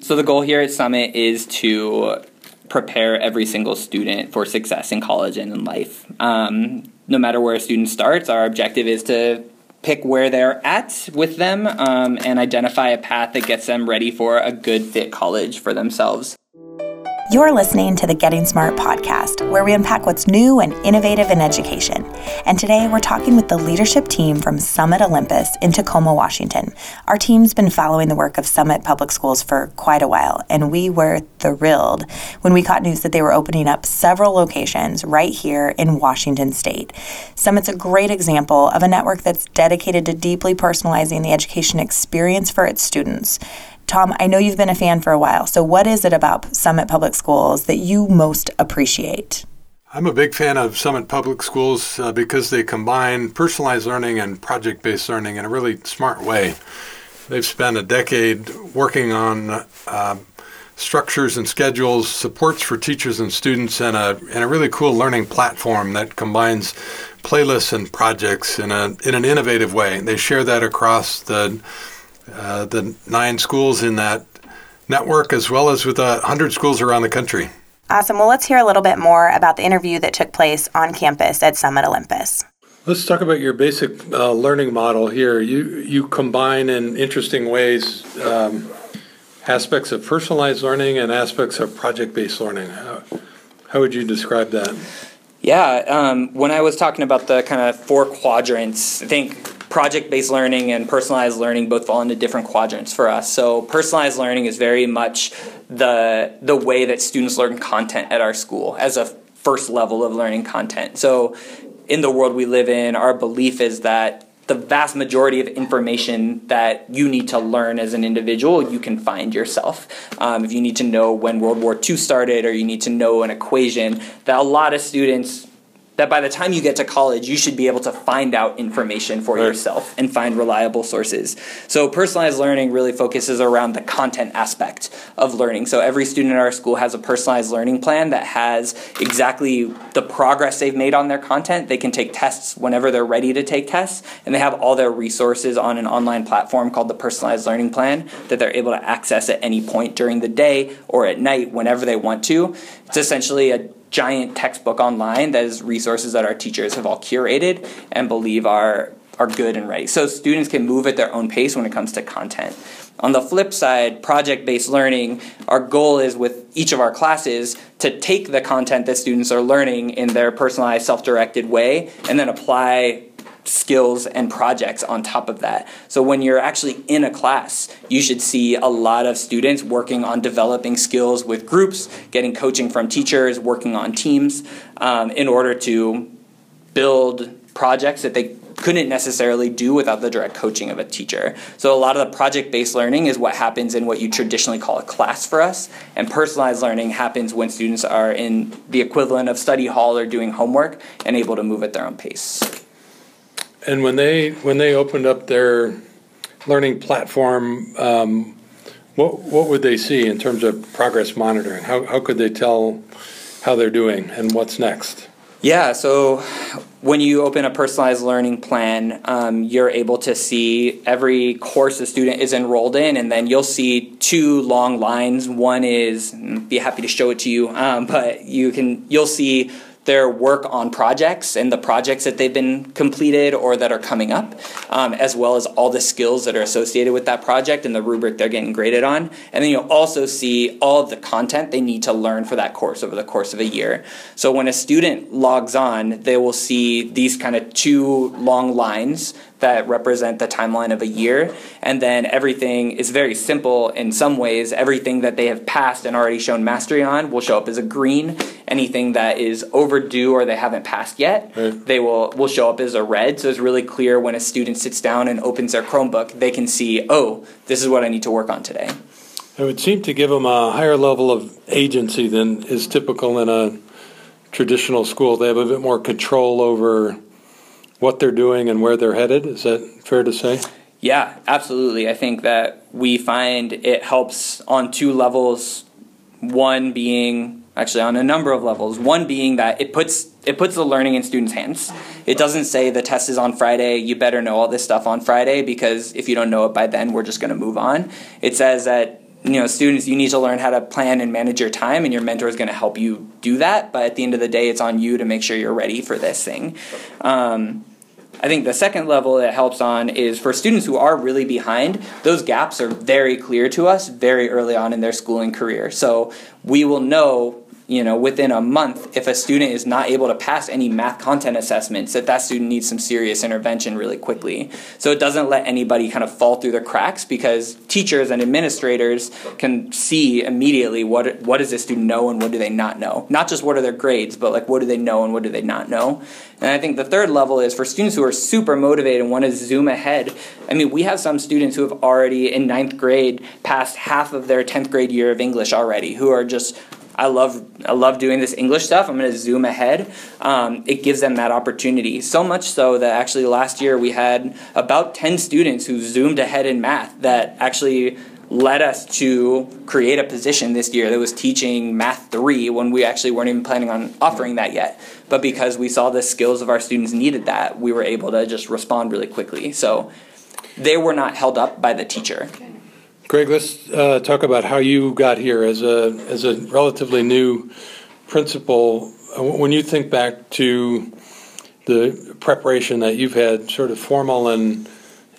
So the goal here at Summit is to prepare every single student for success in college and in life. Um, no matter where a student starts, our objective is to pick where they're at with them um, and identify a path that gets them ready for a good fit college for themselves. You're listening to the Getting Smart podcast, where we unpack what's new and innovative in education. And today we're talking with the leadership team from Summit Olympus in Tacoma, Washington. Our team's been following the work of Summit Public Schools for quite a while, and we were thrilled when we caught news that they were opening up several locations right here in Washington state. Summit's a great example of a network that's dedicated to deeply personalizing the education experience for its students. Tom, I know you've been a fan for a while. So, what is it about Summit Public Schools that you most appreciate? I'm a big fan of Summit Public Schools uh, because they combine personalized learning and project based learning in a really smart way. They've spent a decade working on uh, structures and schedules, supports for teachers and students, and a, and a really cool learning platform that combines playlists and projects in, a, in an innovative way. They share that across the uh, the nine schools in that network, as well as with a 100 schools around the country. Awesome. Well, let's hear a little bit more about the interview that took place on campus at Summit Olympus. Let's talk about your basic uh, learning model here. You you combine in interesting ways um, aspects of personalized learning and aspects of project-based learning. How, how would you describe that? Yeah, um, when I was talking about the kind of four quadrants, I think project-based learning and personalized learning both fall into different quadrants for us. So personalized learning is very much the the way that students learn content at our school as a first level of learning content. So in the world we live in, our belief is that the vast majority of information that you need to learn as an individual, you can find yourself. Um, if you need to know when World War II started or you need to know an equation, that a lot of students that by the time you get to college, you should be able to find out information for right. yourself and find reliable sources. So, personalized learning really focuses around the content aspect of learning. So, every student in our school has a personalized learning plan that has exactly the progress they've made on their content. They can take tests whenever they're ready to take tests, and they have all their resources on an online platform called the Personalized Learning Plan that they're able to access at any point during the day or at night whenever they want to. It's essentially a giant textbook online that is resources that our teachers have all curated and believe are are good and ready. So students can move at their own pace when it comes to content. On the flip side, project based learning, our goal is with each of our classes to take the content that students are learning in their personalized, self directed way and then apply skills and projects on top of that. So when you're actually in a class, you should see a lot of students working on developing skills with groups, getting coaching from teachers, working on teams um, in order to build projects that they couldn't necessarily do without the direct coaching of a teacher. So a lot of the project-based learning is what happens in what you traditionally call a class for us, and personalized learning happens when students are in the equivalent of study hall or doing homework and able to move at their own pace. And when they when they opened up their learning platform, um, what what would they see in terms of progress monitoring? How how could they tell how they're doing and what's next? Yeah, so when you open a personalized learning plan, um, you're able to see every course a student is enrolled in, and then you'll see two long lines. One is, be happy to show it to you, um, but you can you'll see their work on projects and the projects that they've been completed or that are coming up, um, as well as all the skills that are associated with that project and the rubric they're getting graded on. And then you'll also see all of the content they need to learn for that course over the course of a year. So when a student logs on, they will see these kind of two long lines that represent the timeline of a year. And then everything is very simple in some ways. Everything that they have passed and already shown mastery on will show up as a green. Anything that is overdue or they haven't passed yet, right. they will, will show up as a red. So it's really clear when a student sits down and opens their Chromebook, they can see, oh, this is what I need to work on today. It would seem to give them a higher level of agency than is typical in a traditional school. They have a bit more control over what they're doing and where they're headed. Is that fair to say? Yeah, absolutely. I think that we find it helps on two levels. One being actually on a number of levels. One being that it puts it puts the learning in students' hands. It doesn't say the test is on Friday, you better know all this stuff on Friday because if you don't know it by then, we're just going to move on. It says that you know students you need to learn how to plan and manage your time and your mentor is going to help you do that but at the end of the day it's on you to make sure you're ready for this thing um, i think the second level that helps on is for students who are really behind those gaps are very clear to us very early on in their schooling career. So we will know you know, within a month, if a student is not able to pass any math content assessments, that that student needs some serious intervention really quickly. So it doesn't let anybody kind of fall through the cracks because teachers and administrators can see immediately what what does this student know and what do they not know. Not just what are their grades, but like what do they know and what do they not know. And I think the third level is for students who are super motivated and want to zoom ahead. I mean, we have some students who have already in ninth grade passed half of their 10th grade year of English already, who are just I love I love doing this English stuff. I'm going to zoom ahead. Um, it gives them that opportunity. So much so that actually last year we had about 10 students who zoomed ahead in math that actually led us to create a position this year that was teaching math 3 when we actually weren't even planning on offering that yet but because we saw the skills of our students needed that we were able to just respond really quickly so they were not held up by the teacher Greg, let's uh, talk about how you got here as a as a relatively new principal. Uh, when you think back to the preparation that you've had, sort of formal and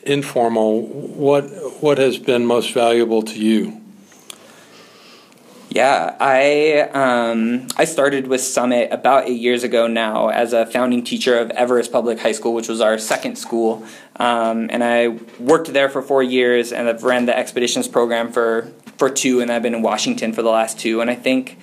informal, what what has been most valuable to you? Yeah, I um, I started with Summit about eight years ago now as a founding teacher of Everest Public High School, which was our second school, um, and I worked there for four years, and I've ran the expeditions program for for two, and I've been in Washington for the last two, and I think.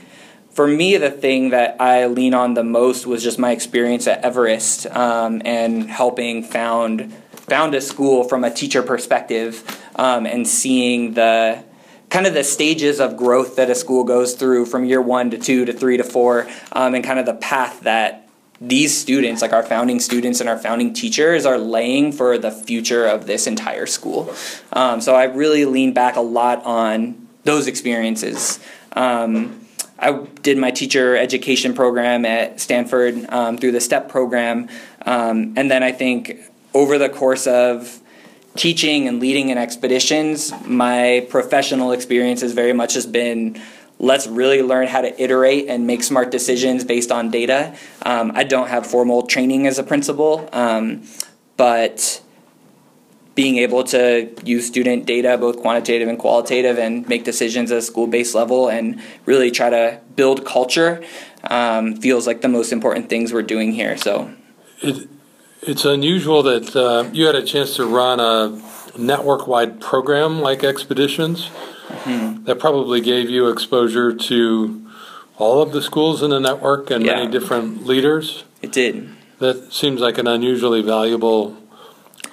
For me, the thing that I lean on the most was just my experience at Everest um, and helping found found a school from a teacher perspective um, and seeing the kind of the stages of growth that a school goes through from year one to two to three to four, um, and kind of the path that these students, like our founding students and our founding teachers, are laying for the future of this entire school. Um, so I really lean back a lot on those experiences. Um, I did my teacher education program at Stanford um, through the STEP program, um, and then I think over the course of teaching and leading in expeditions, my professional experience has very much has been let's really learn how to iterate and make smart decisions based on data. Um, I don't have formal training as a principal, um, but being able to use student data, both quantitative and qualitative, and make decisions at a school based level and really try to build culture um, feels like the most important things we're doing here. So. It- it's unusual that uh, you had a chance to run a network wide program like Expeditions. Mm-hmm. That probably gave you exposure to all of the schools in the network and yeah. many different leaders. It did. That seems like an unusually valuable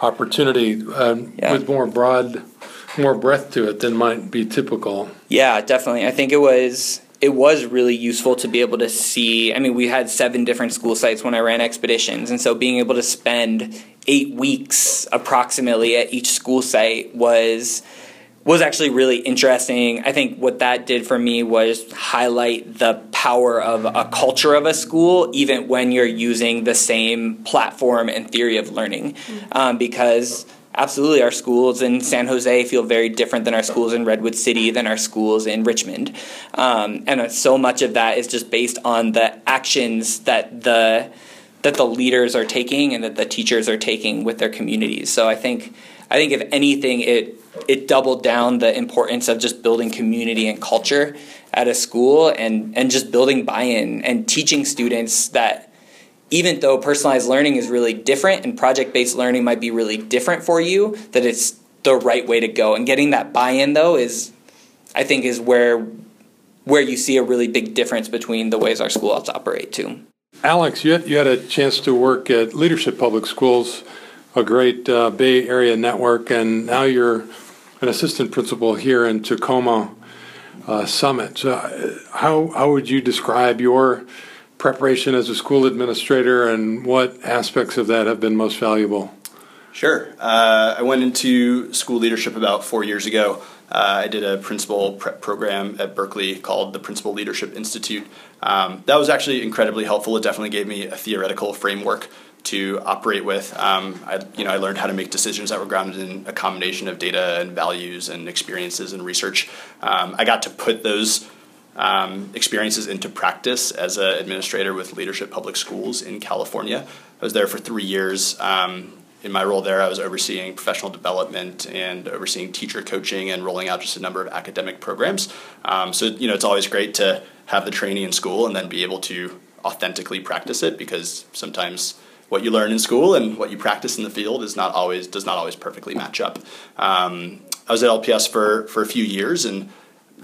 opportunity uh, yeah. with more broad, more breadth to it than might be typical. Yeah, definitely. I think it was it was really useful to be able to see. I mean, we had seven different school sites when I ran expeditions, and so being able to spend eight weeks approximately at each school site was was actually really interesting. I think what that did for me was highlight the power of a culture of a school, even when you're using the same platform and theory of learning, mm-hmm. um, because absolutely. Our schools in san jose feel very different than our schools in redwood city than our schools in richmond. Um, and so much of that is just based on the actions that the that the leaders are taking and that the teachers are taking with their communities. So i think i think if anything it it doubled down the importance of just building community and culture at a school and and just building buy-in and teaching students that even though personalized learning is really different and project based learning might be really different for you, that it's the right way to go. And getting that buy in, though, is, I think, is where where you see a really big difference between the ways our school schools operate too. Alex, you had, you had a chance to work at Leadership Public Schools, a great uh, Bay Area network, and now you're an assistant principal here in Tacoma uh, Summit. So uh, how, how would you describe your preparation as a school administrator and what aspects of that have been most valuable? Sure. Uh, I went into school leadership about four years ago. Uh, I did a principal prep program at Berkeley called the Principal Leadership Institute. Um, that was actually incredibly helpful. It definitely gave me a theoretical framework to operate with. Um, I, you know, I learned how to make decisions that were grounded in a combination of data and values and experiences and research. Um, I got to put those um, experiences into practice as an administrator with Leadership Public Schools in California. I was there for three years. Um, in my role there, I was overseeing professional development and overseeing teacher coaching and rolling out just a number of academic programs. Um, so, you know, it's always great to have the training in school and then be able to authentically practice it because sometimes what you learn in school and what you practice in the field is not always does not always perfectly match up. Um, I was at LPS for for a few years and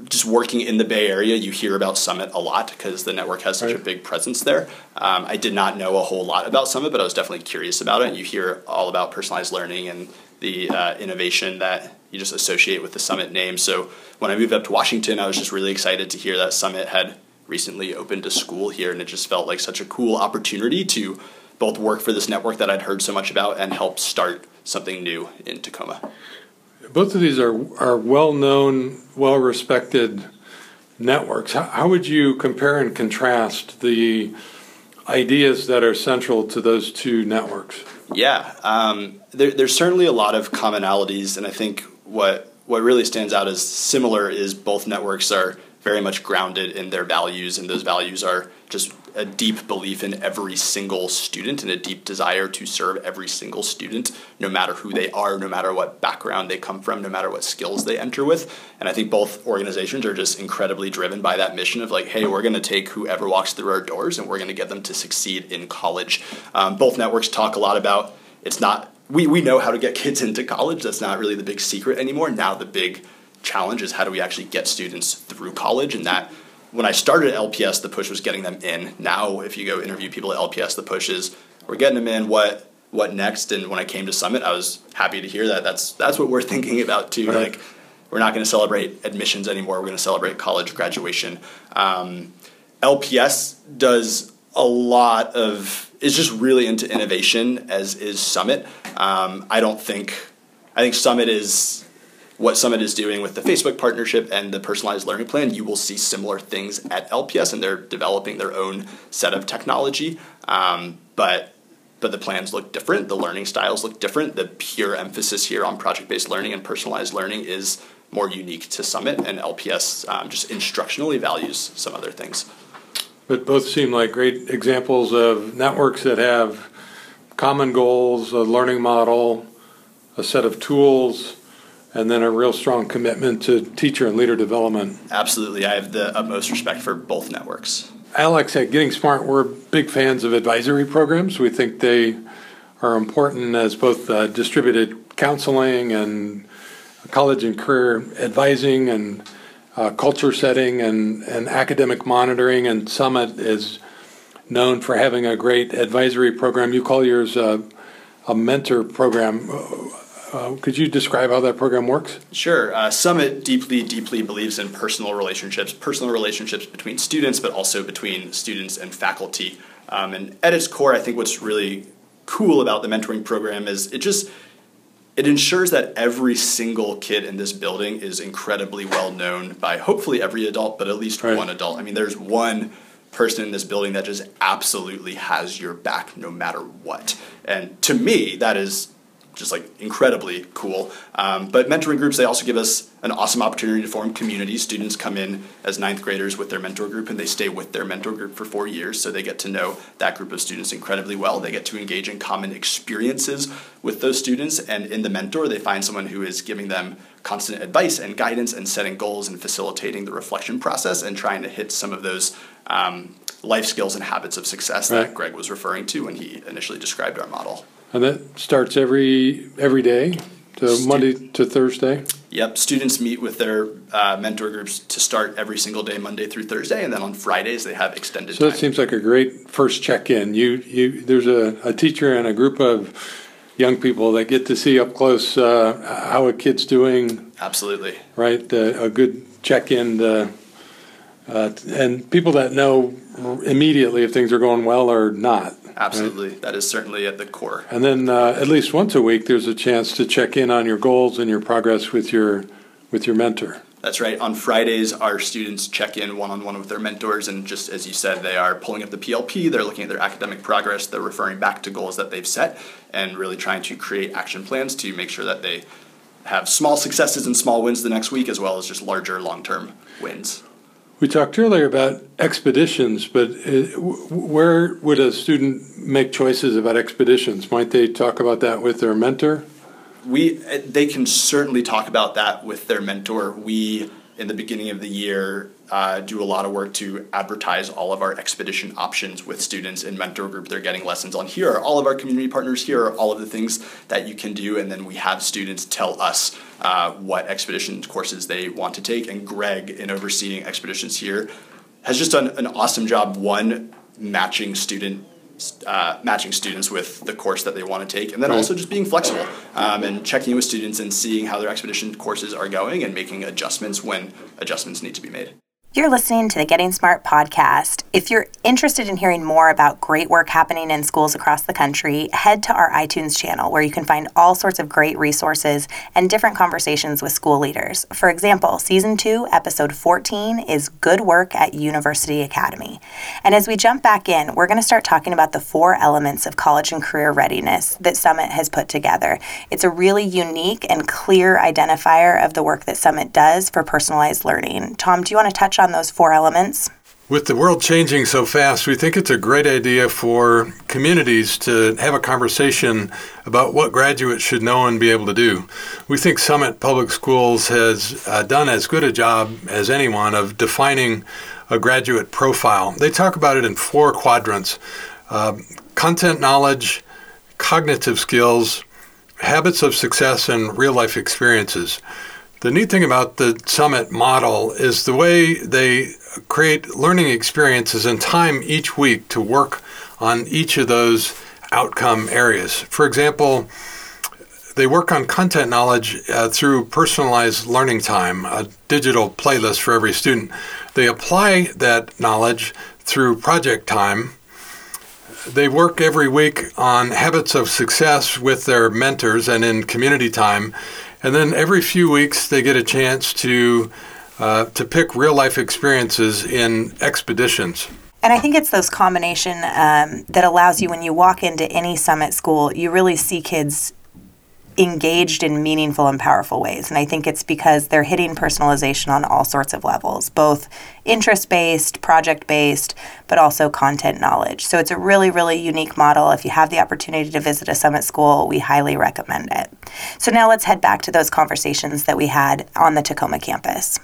just working in the Bay Area, you hear about Summit a lot because the network has such right. a big presence there. Um, I did not know a whole lot about Summit, but I was definitely curious about it. You hear all about personalized learning and the uh, innovation that you just associate with the Summit name. So when I moved up to Washington, I was just really excited to hear that Summit had recently opened a school here, and it just felt like such a cool opportunity to both work for this network that I'd heard so much about and help start something new in Tacoma both of these are are well known, well respected networks. How, how, would you compare and contrast the ideas that are central to those two networks? Yeah, um, there, there's certainly a lot of commonalities, and I think what what really stands out as similar is both networks are very much grounded in their values, and those values are just a deep belief in every single student and a deep desire to serve every single student, no matter who they are, no matter what background they come from, no matter what skills they enter with. And I think both organizations are just incredibly driven by that mission of like, hey, we're going to take whoever walks through our doors and we're going to get them to succeed in college. Um, both networks talk a lot about it's not, we, we know how to get kids into college. That's not really the big secret anymore. Now the big challenge is how do we actually get students through college and that when I started at LPS, the push was getting them in. Now, if you go interview people at LPS, the push is we're getting them in. What what next? And when I came to Summit, I was happy to hear that. That's that's what we're thinking about too. Right. Like we're not going to celebrate admissions anymore. We're going to celebrate college graduation. Um, LPS does a lot of is just really into innovation as is Summit. Um, I don't think I think Summit is what Summit is doing with the Facebook partnership and the personalized learning plan, you will see similar things at LPS, and they're developing their own set of technology. Um, but but the plans look different, the learning styles look different. The pure emphasis here on project-based learning and personalized learning is more unique to Summit, and LPS um, just instructionally values some other things. But both seem like great examples of networks that have common goals, a learning model, a set of tools and then a real strong commitment to teacher and leader development. Absolutely. I have the utmost respect for both networks. Alex, at Getting Smart, we're big fans of advisory programs. We think they are important as both uh, distributed counseling and college and career advising and uh, culture setting and, and academic monitoring. And Summit is known for having a great advisory program. You call yours uh, a mentor program. Uh, could you describe how that program works? Sure. Uh, Summit deeply, deeply believes in personal relationships, personal relationships between students, but also between students and faculty. Um, and at its core, I think what's really cool about the mentoring program is it just it ensures that every single kid in this building is incredibly well known by hopefully every adult, but at least right. one adult. I mean, there's one person in this building that just absolutely has your back no matter what. And to me, that is just like incredibly cool. Um, but mentoring groups, they also give us an awesome opportunity to form communities. Students come in as ninth graders with their mentor group and they stay with their mentor group for four years. So they get to know that group of students incredibly well. They get to engage in common experiences with those students. And in the mentor, they find someone who is giving them constant advice and guidance and setting goals and facilitating the reflection process and trying to hit some of those um, life skills and habits of success right. that Greg was referring to when he initially described our model. And that starts every every day, to Stu- Monday to Thursday. Yep, students meet with their uh, mentor groups to start every single day, Monday through Thursday, and then on Fridays they have extended. So time. it seems like a great first check-in. You you there's a, a teacher and a group of young people that get to see up close uh, how a kid's doing. Absolutely. Right, uh, a good check-in. Uh, uh, and people that know immediately if things are going well or not. Absolutely, right? that is certainly at the core. And then uh, at least once a week, there's a chance to check in on your goals and your progress with your with your mentor. That's right. On Fridays, our students check in one on one with their mentors, and just as you said, they are pulling up the PLP, they're looking at their academic progress, they're referring back to goals that they've set, and really trying to create action plans to make sure that they have small successes and small wins the next week, as well as just larger long term wins. We talked earlier about expeditions, but uh, where would a student make choices about expeditions? Might they talk about that with their mentor? we they can certainly talk about that with their mentor. We in the beginning of the year uh, do a lot of work to advertise all of our expedition options with students in mentor group. They're getting lessons on here are all of our community partners. Here are all of the things that you can do, and then we have students tell us uh, what expedition courses they want to take. And Greg, in overseeing expeditions here, has just done an awesome job. One matching student uh, matching students with the course that they want to take, and then right. also just being flexible um, and checking with students and seeing how their expedition courses are going and making adjustments when adjustments need to be made. You're listening to the Getting Smart podcast. If you're interested in hearing more about great work happening in schools across the country, head to our iTunes channel where you can find all sorts of great resources and different conversations with school leaders. For example, season 2, episode 14 is Good Work at University Academy. And as we jump back in, we're going to start talking about the four elements of college and career readiness that Summit has put together. It's a really unique and clear identifier of the work that Summit does for personalized learning. Tom, do you want to touch on those four elements? With the world changing so fast, we think it's a great idea for communities to have a conversation about what graduates should know and be able to do. We think Summit Public Schools has uh, done as good a job as anyone of defining a graduate profile. They talk about it in four quadrants uh, content knowledge, cognitive skills, habits of success, and real life experiences. The neat thing about the Summit model is the way they create learning experiences and time each week to work on each of those outcome areas. For example, they work on content knowledge uh, through personalized learning time, a digital playlist for every student. They apply that knowledge through project time. They work every week on habits of success with their mentors and in community time. And then every few weeks, they get a chance to uh, to pick real life experiences in expeditions. And I think it's those combination um, that allows you when you walk into any summit school, you really see kids engaged in meaningful and powerful ways. And I think it's because they're hitting personalization on all sorts of levels, both interest based, project based, but also content knowledge. So it's a really, really unique model. If you have the opportunity to visit a summit school, we highly recommend it. So now let's head back to those conversations that we had on the Tacoma campus.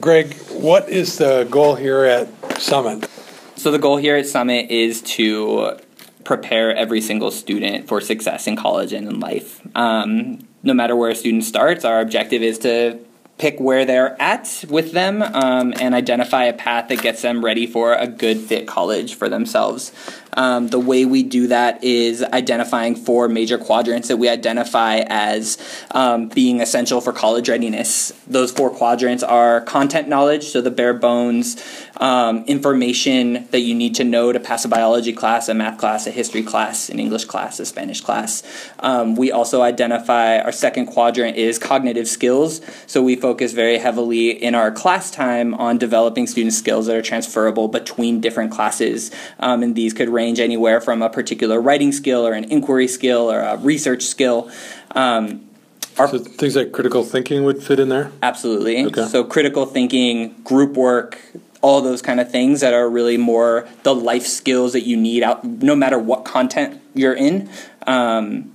Greg, what is the goal here at Summit? So the goal here at Summit is to prepare every single student for success in college and in life. Um, no matter where a student starts, our objective is to pick where they're at with them um, and identify a path that gets them ready for a good fit college for themselves. Um, the way we do that is identifying four major quadrants that we identify as um, being essential for college readiness. Those four quadrants are content knowledge, so the bare bones um, information that you need to know to pass a biology class, a math class, a history class, an English class, a Spanish class. Um, we also identify our second quadrant is cognitive skills, so we focus very heavily in our class time on developing student skills that are transferable between different classes, um, and these could range range anywhere from a particular writing skill or an inquiry skill or a research skill. Um, so things like critical thinking would fit in there? Absolutely. Okay. So critical thinking, group work, all those kind of things that are really more the life skills that you need out no matter what content you're in um,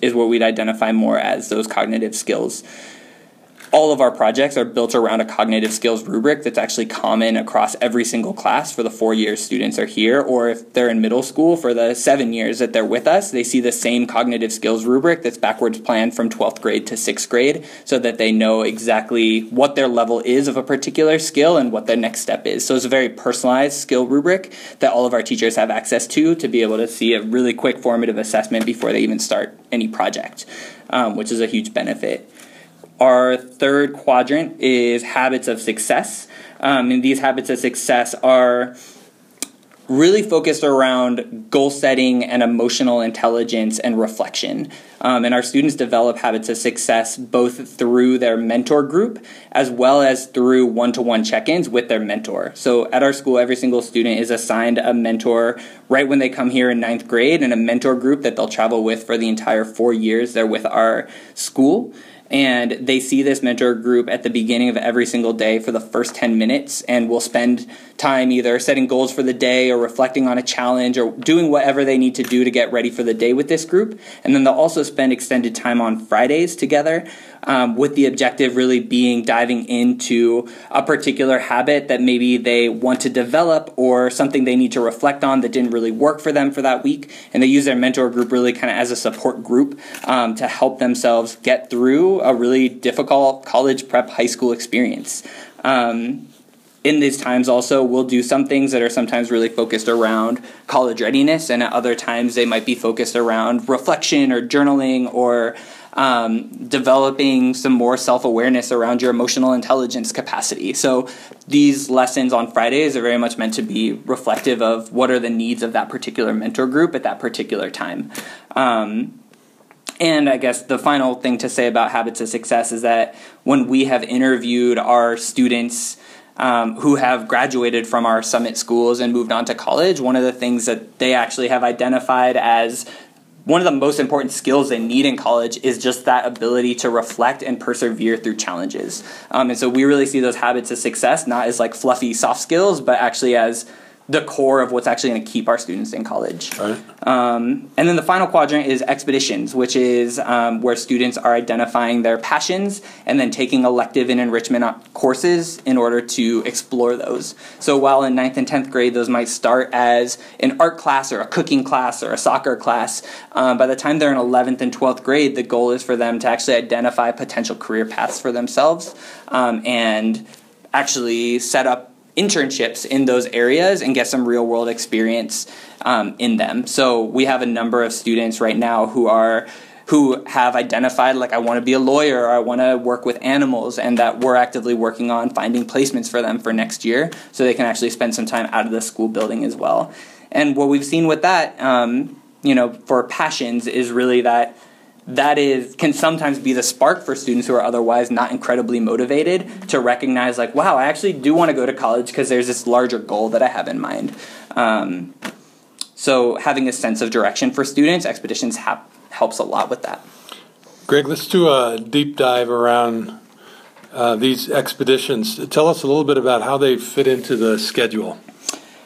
is what we'd identify more as those cognitive skills all of our projects are built around a cognitive skills rubric that's actually common across every single class for the four years students are here, or if they're in middle school for the seven years that they're with us, they see the same cognitive skills rubric that's backwards planned from 12th grade to sixth grade so that they know exactly what their level is of a particular skill and what their next step is. So it's a very personalized skill rubric that all of our teachers have access to to be able to see a really quick formative assessment before they even start any project, um, which is a huge benefit. Our third quadrant is habits of success. Um, and these habits of success are really focused around goal setting and emotional intelligence and reflection. Um, and our students develop habits of success both through their mentor group as well as through one to one check ins with their mentor. So at our school, every single student is assigned a mentor right when they come here in ninth grade and a mentor group that they'll travel with for the entire four years they're with our school and they see this mentor group at the beginning of every single day for the first 10 minutes and will spend time either setting goals for the day or reflecting on a challenge or doing whatever they need to do to get ready for the day with this group and then they'll also spend extended time on fridays together um, with the objective really being diving into a particular habit that maybe they want to develop or something they need to reflect on that didn't really work for them for that week. And they use their mentor group really kind of as a support group um, to help themselves get through a really difficult college prep high school experience. Um, in these times also we'll do some things that are sometimes really focused around college readiness and at other times they might be focused around reflection or journaling or um, developing some more self awareness around your emotional intelligence capacity. So these lessons on Fridays are very much meant to be reflective of what are the needs of that particular mentor group at that particular time. Um, and I guess the final thing to say about habits of success is that when we have interviewed our students um, who have graduated from our summit schools and moved on to college, one of the things that they actually have identified as one of the most important skills they need in college is just that ability to reflect and persevere through challenges. Um, and so we really see those habits of success not as like fluffy soft skills, but actually as the core of what's actually going to keep our students in college. Right. Um, and then the final quadrant is expeditions, which is um, where students are identifying their passions and then taking elective and enrichment courses in order to explore those. So while in ninth and 10th grade, those might start as an art class or a cooking class or a soccer class, um, by the time they're in 11th and 12th grade, the goal is for them to actually identify potential career paths for themselves um, and actually set up internships in those areas and get some real world experience um, in them. So we have a number of students right now who are who have identified like I want to be a lawyer or I want to work with animals and that we're actively working on finding placements for them for next year so they can actually spend some time out of the school building as well. And what we've seen with that, um, you know, for passions is really that that is can sometimes be the spark for students who are otherwise not incredibly motivated to recognize like wow i actually do want to go to college because there's this larger goal that i have in mind. Um, so having a sense of direction for students expeditions ha- helps a lot with that. Greg let's do a deep dive around uh, these expeditions. Tell us a little bit about how they fit into the schedule.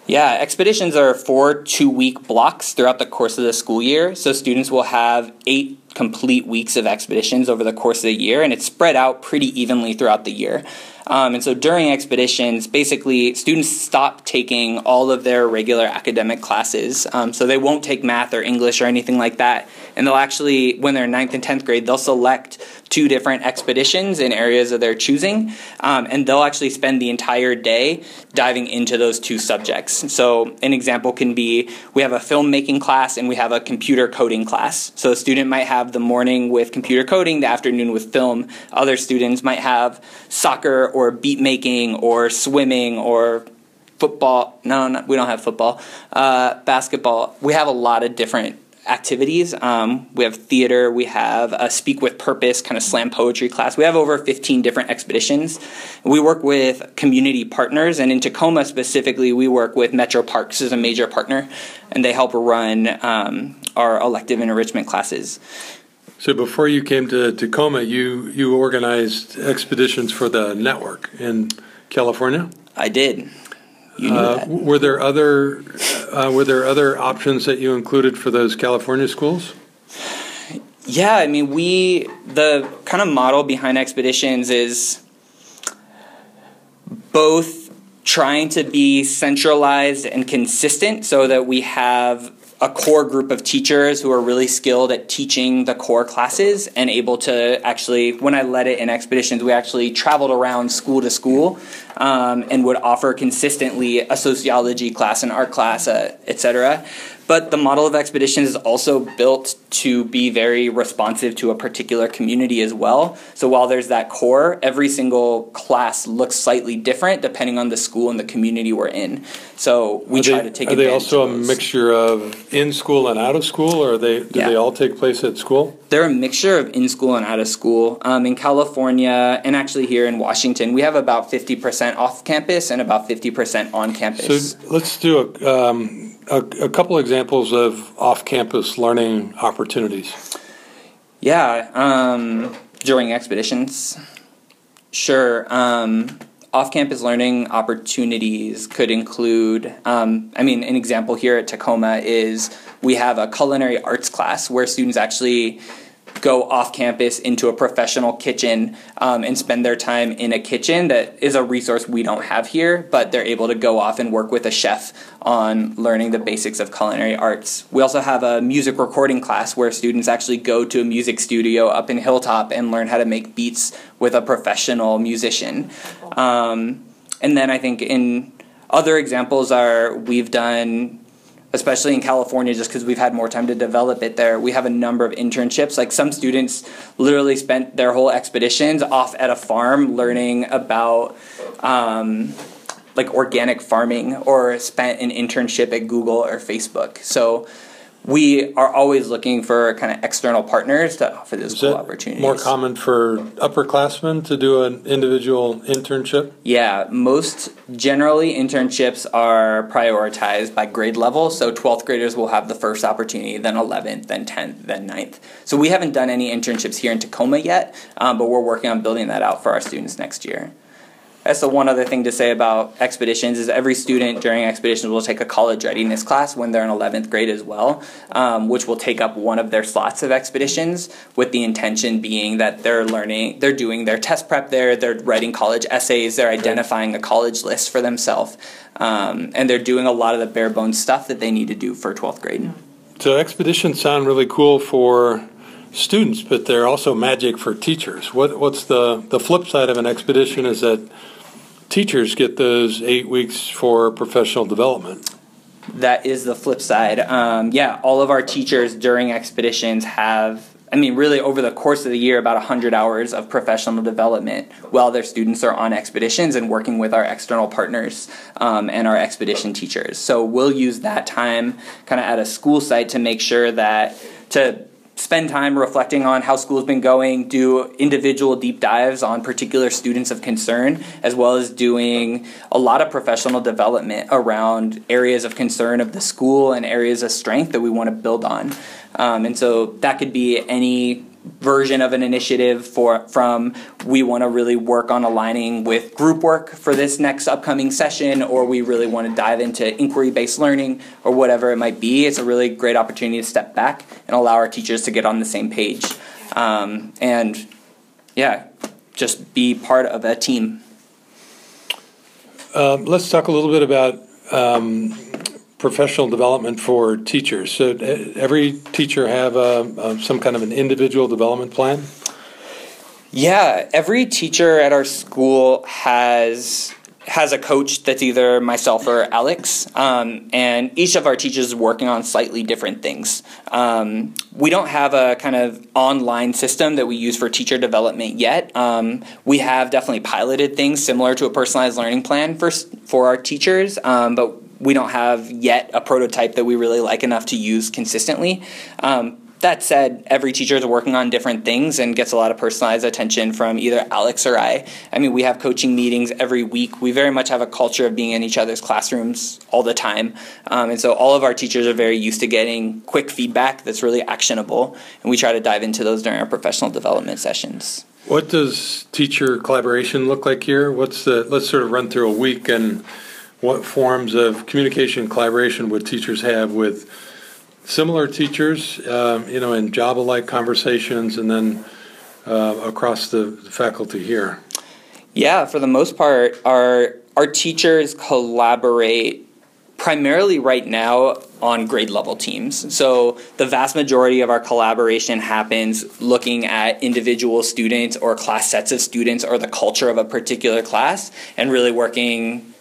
Yeah, expeditions are four two week blocks throughout the course of the school year. So students will have eight complete weeks of expeditions over the course of the year, and it's spread out pretty evenly throughout the year. Um, and so during expeditions, basically, students stop taking all of their regular academic classes. Um, so they won't take math or English or anything like that. And they'll actually, when they're in ninth and 10th grade, they'll select two different expeditions in areas of their choosing. Um, and they'll actually spend the entire day diving into those two subjects. So an example can be we have a filmmaking class and we have a computer coding class. So a student might have the morning with computer coding, the afternoon with film. Other students might have soccer or beat making or swimming or football. No, no we don't have football. Uh, basketball. We have a lot of different activities. Um, we have theater, we have a Speak with Purpose kind of slam poetry class. We have over 15 different expeditions. We work with community partners, and in Tacoma specifically, we work with Metro Parks as a major partner, and they help run um, our elective enrichment classes. So before you came to Tacoma, you you organized expeditions for the network in California. I did. You knew uh, that. Were there other uh, were there other options that you included for those California schools? Yeah, I mean, we the kind of model behind expeditions is both trying to be centralized and consistent so that we have a core group of teachers who are really skilled at teaching the core classes and able to actually when i led it in expeditions we actually traveled around school to school um, and would offer consistently a sociology class an art class uh, etc But the model of expeditions is also built to be very responsive to a particular community as well. So while there's that core, every single class looks slightly different depending on the school and the community we're in. So we Are try they- to take Are they also a mixture of in school and out of school, or are they, do Yeah. they all take place at school? They're a mixture of in school and out of school. Um, in California and actually here in Washington, we have about 50% off campus and about 50% on campus. So let's do a, um, a, a couple examples of off-campus learning opportunities. Yeah, um, during expeditions. Sure. Um, off campus learning opportunities could include, um, I mean, an example here at Tacoma is we have a culinary arts class where students actually go off campus into a professional kitchen um, and spend their time in a kitchen that is a resource we don't have here, but they're able to go off and work with a chef on learning the basics of culinary arts. We also have a music recording class where students actually go to a music studio up in Hilltop and learn how to make beats with a professional musician. Um, and then I think in other examples are we've done especially in California, just because we've had more time to develop it there, we have a number of internships. Like some students literally spent their whole expeditions off at a farm learning about. Um, like organic farming or spent an internship at Google or Facebook. So we are always looking for kind of external partners to offer those Is cool opportunities. more common for upperclassmen to do an individual internship? Yeah, most generally internships are prioritized by grade level. So 12th graders will have the first opportunity, then 11th, then 10th, then 9th. So we haven't done any internships here in Tacoma yet, um, but we're working on building that out for our students next year. That's the one other thing to say about expeditions is every student during expeditions will take a college readiness class when they're in 11th grade as well, um, which will take up one of their slots of expeditions with the intention being that they're learning, they're doing their test prep there, they're writing college essays, they're identifying a college list for themselves, um, and they're doing a lot of the bare bones stuff that they need to do for 12th grade. So expeditions sound really cool for students, but they're also magic for teachers. What, what's the, the flip side of an expedition is that teachers get those eight weeks for professional development. that is the flip side. Um, yeah, all of our teachers during expeditions have, I mean, really over the course of the year, about 100 hours of professional development while their students are on expeditions and working with our external partners um, and our expedition teachers. So we'll use that time kind of at a school site to make sure that to spend time reflecting on how school's been going, do individual deep dives on particular students of concern, as well as doing a lot of professional development around areas of concern of the school and areas of strength that we want to build on. Um, and so that could be any version of an initiative for from we want to really work on aligning with group work for this next upcoming session or we really want to dive into inquiry based learning or whatever it might be it's a really great opportunity to step back and allow our teachers to get on the same page. Um, and yeah just be part of a team. Um, let's talk a little bit about um, professional development for teachers. So, uh, every teacher have a, a, some kind of an individual development plan. Yeah, every teacher at our school has has a coach that's either myself or Alex, um, and each of our teachers is working on slightly different things. Um, we don't have a kind of online system that we use for teacher development yet. Um, we have definitely piloted things similar to a personalized learning plan for for our teachers, um, but we don't have yet a prototype that we really like enough to use consistently. Um, that said, every teacher is working on different things and gets a lot of personalized attention from either Alex or I. I mean, we have coaching meetings every week. We very much have a culture of being in each other's classrooms all the time. Um, and so all of our teachers are very used to getting quick feedback that's really actionable. And we try to dive into those during our professional development sessions. What does teacher collaboration look like here? What's the let's sort of run through a week and what forms of communication and collaboration would teachers have with similar teachers, um, you know, in job-alike conversations, and then uh, across the faculty here? Yeah, for the most part, our our teachers collaborate primarily right now on grade level teams. So the vast majority of our collaboration happens looking at individual students or class sets of students or the culture of a particular class and really working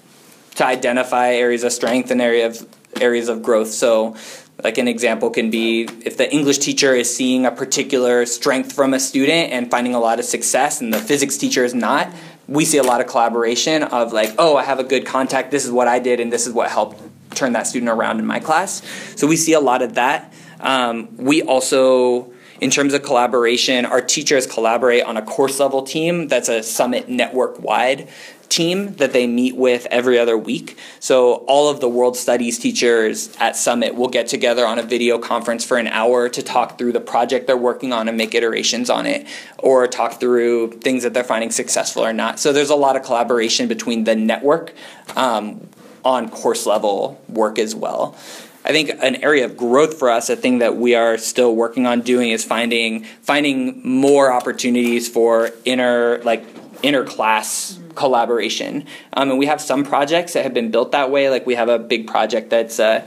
to identify areas of strength and area of areas of growth. So Like an example can be if the English teacher is seeing a particular strength from a student and finding a lot of success, and the physics teacher is not, we see a lot of collaboration of like, oh, I have a good contact, this is what I did, and this is what helped turn that student around in my class. So we see a lot of that. Um, we also, in terms of collaboration, our teachers collaborate on a course level team that's a summit network wide team that they meet with every other week. So all of the world studies teachers at Summit will get together on a video conference for an hour to talk through the project they're working on and make iterations on it or talk through things that they're finding successful or not. So there's a lot of collaboration between the network um, on course level work as well. I think an area of growth for us, a thing that we are still working on doing is finding finding more opportunities for inner like interclass collaboration. Um, and we have some projects that have been built that way. Like we have a big project that's a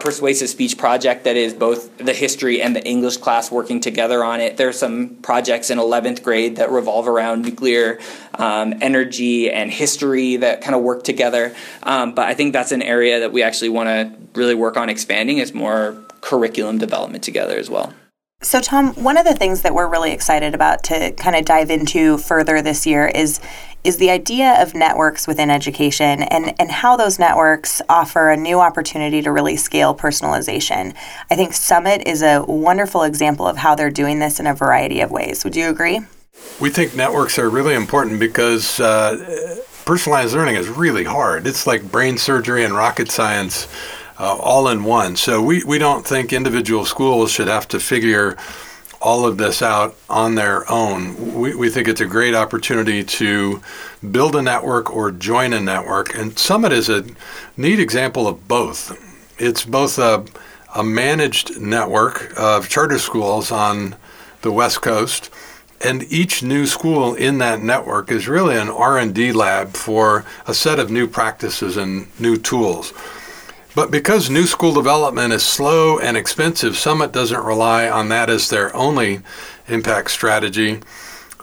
persuasive speech project that is both the history and the English class working together on it. There are some projects in 11th grade that revolve around nuclear um, energy and history that kind of work together. Um, but I think that's an area that we actually want to really work on expanding is more curriculum development together as well. So, Tom, one of the things that we're really excited about to kind of dive into further this year is is the idea of networks within education and, and how those networks offer a new opportunity to really scale personalization. I think Summit is a wonderful example of how they're doing this in a variety of ways. Would you agree? We think networks are really important because uh, personalized learning is really hard. It's like brain surgery and rocket science uh, all in one. So we, we don't think individual schools should have to figure all of this out on their own. We, we think it's a great opportunity to build a network or join a network. And Summit is a neat example of both. It's both a, a managed network of charter schools on the West Coast and each new school in that network is really an r&d lab for a set of new practices and new tools but because new school development is slow and expensive, Summit doesn't rely on that as their only impact strategy.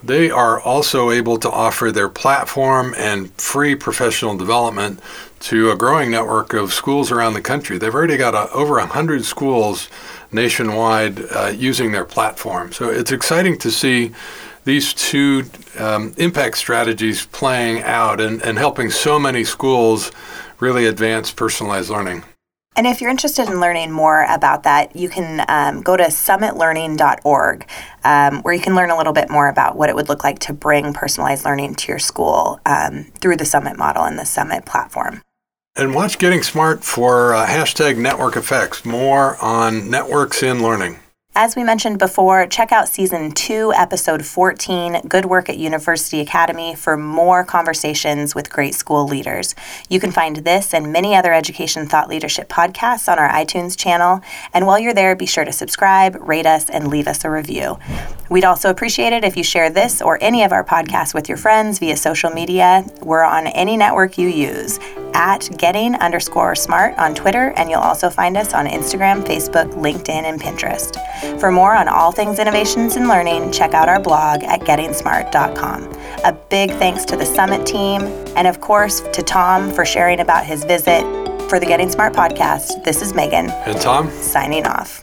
They are also able to offer their platform and free professional development to a growing network of schools around the country. They've already got a, over 100 schools nationwide uh, using their platform. So it's exciting to see these two um, impact strategies playing out and, and helping so many schools really advance personalized learning. And if you're interested in learning more about that, you can um, go to summitlearning.org, um, where you can learn a little bit more about what it would look like to bring personalized learning to your school um, through the Summit model and the Summit platform. And watch Getting Smart for uh, hashtag network effects, more on networks in learning. As we mentioned before, check out season two, episode 14, Good Work at University Academy, for more conversations with great school leaders. You can find this and many other education thought leadership podcasts on our iTunes channel. And while you're there, be sure to subscribe, rate us, and leave us a review. We'd also appreciate it if you share this or any of our podcasts with your friends via social media. We're on any network you use at getting underscore smart on Twitter, and you'll also find us on Instagram, Facebook, LinkedIn, and Pinterest. For more on all things innovations and learning, check out our blog at gettingsmart.com. A big thanks to the Summit team, and of course to Tom for sharing about his visit. For the Getting Smart podcast, this is Megan. And Tom. Signing off.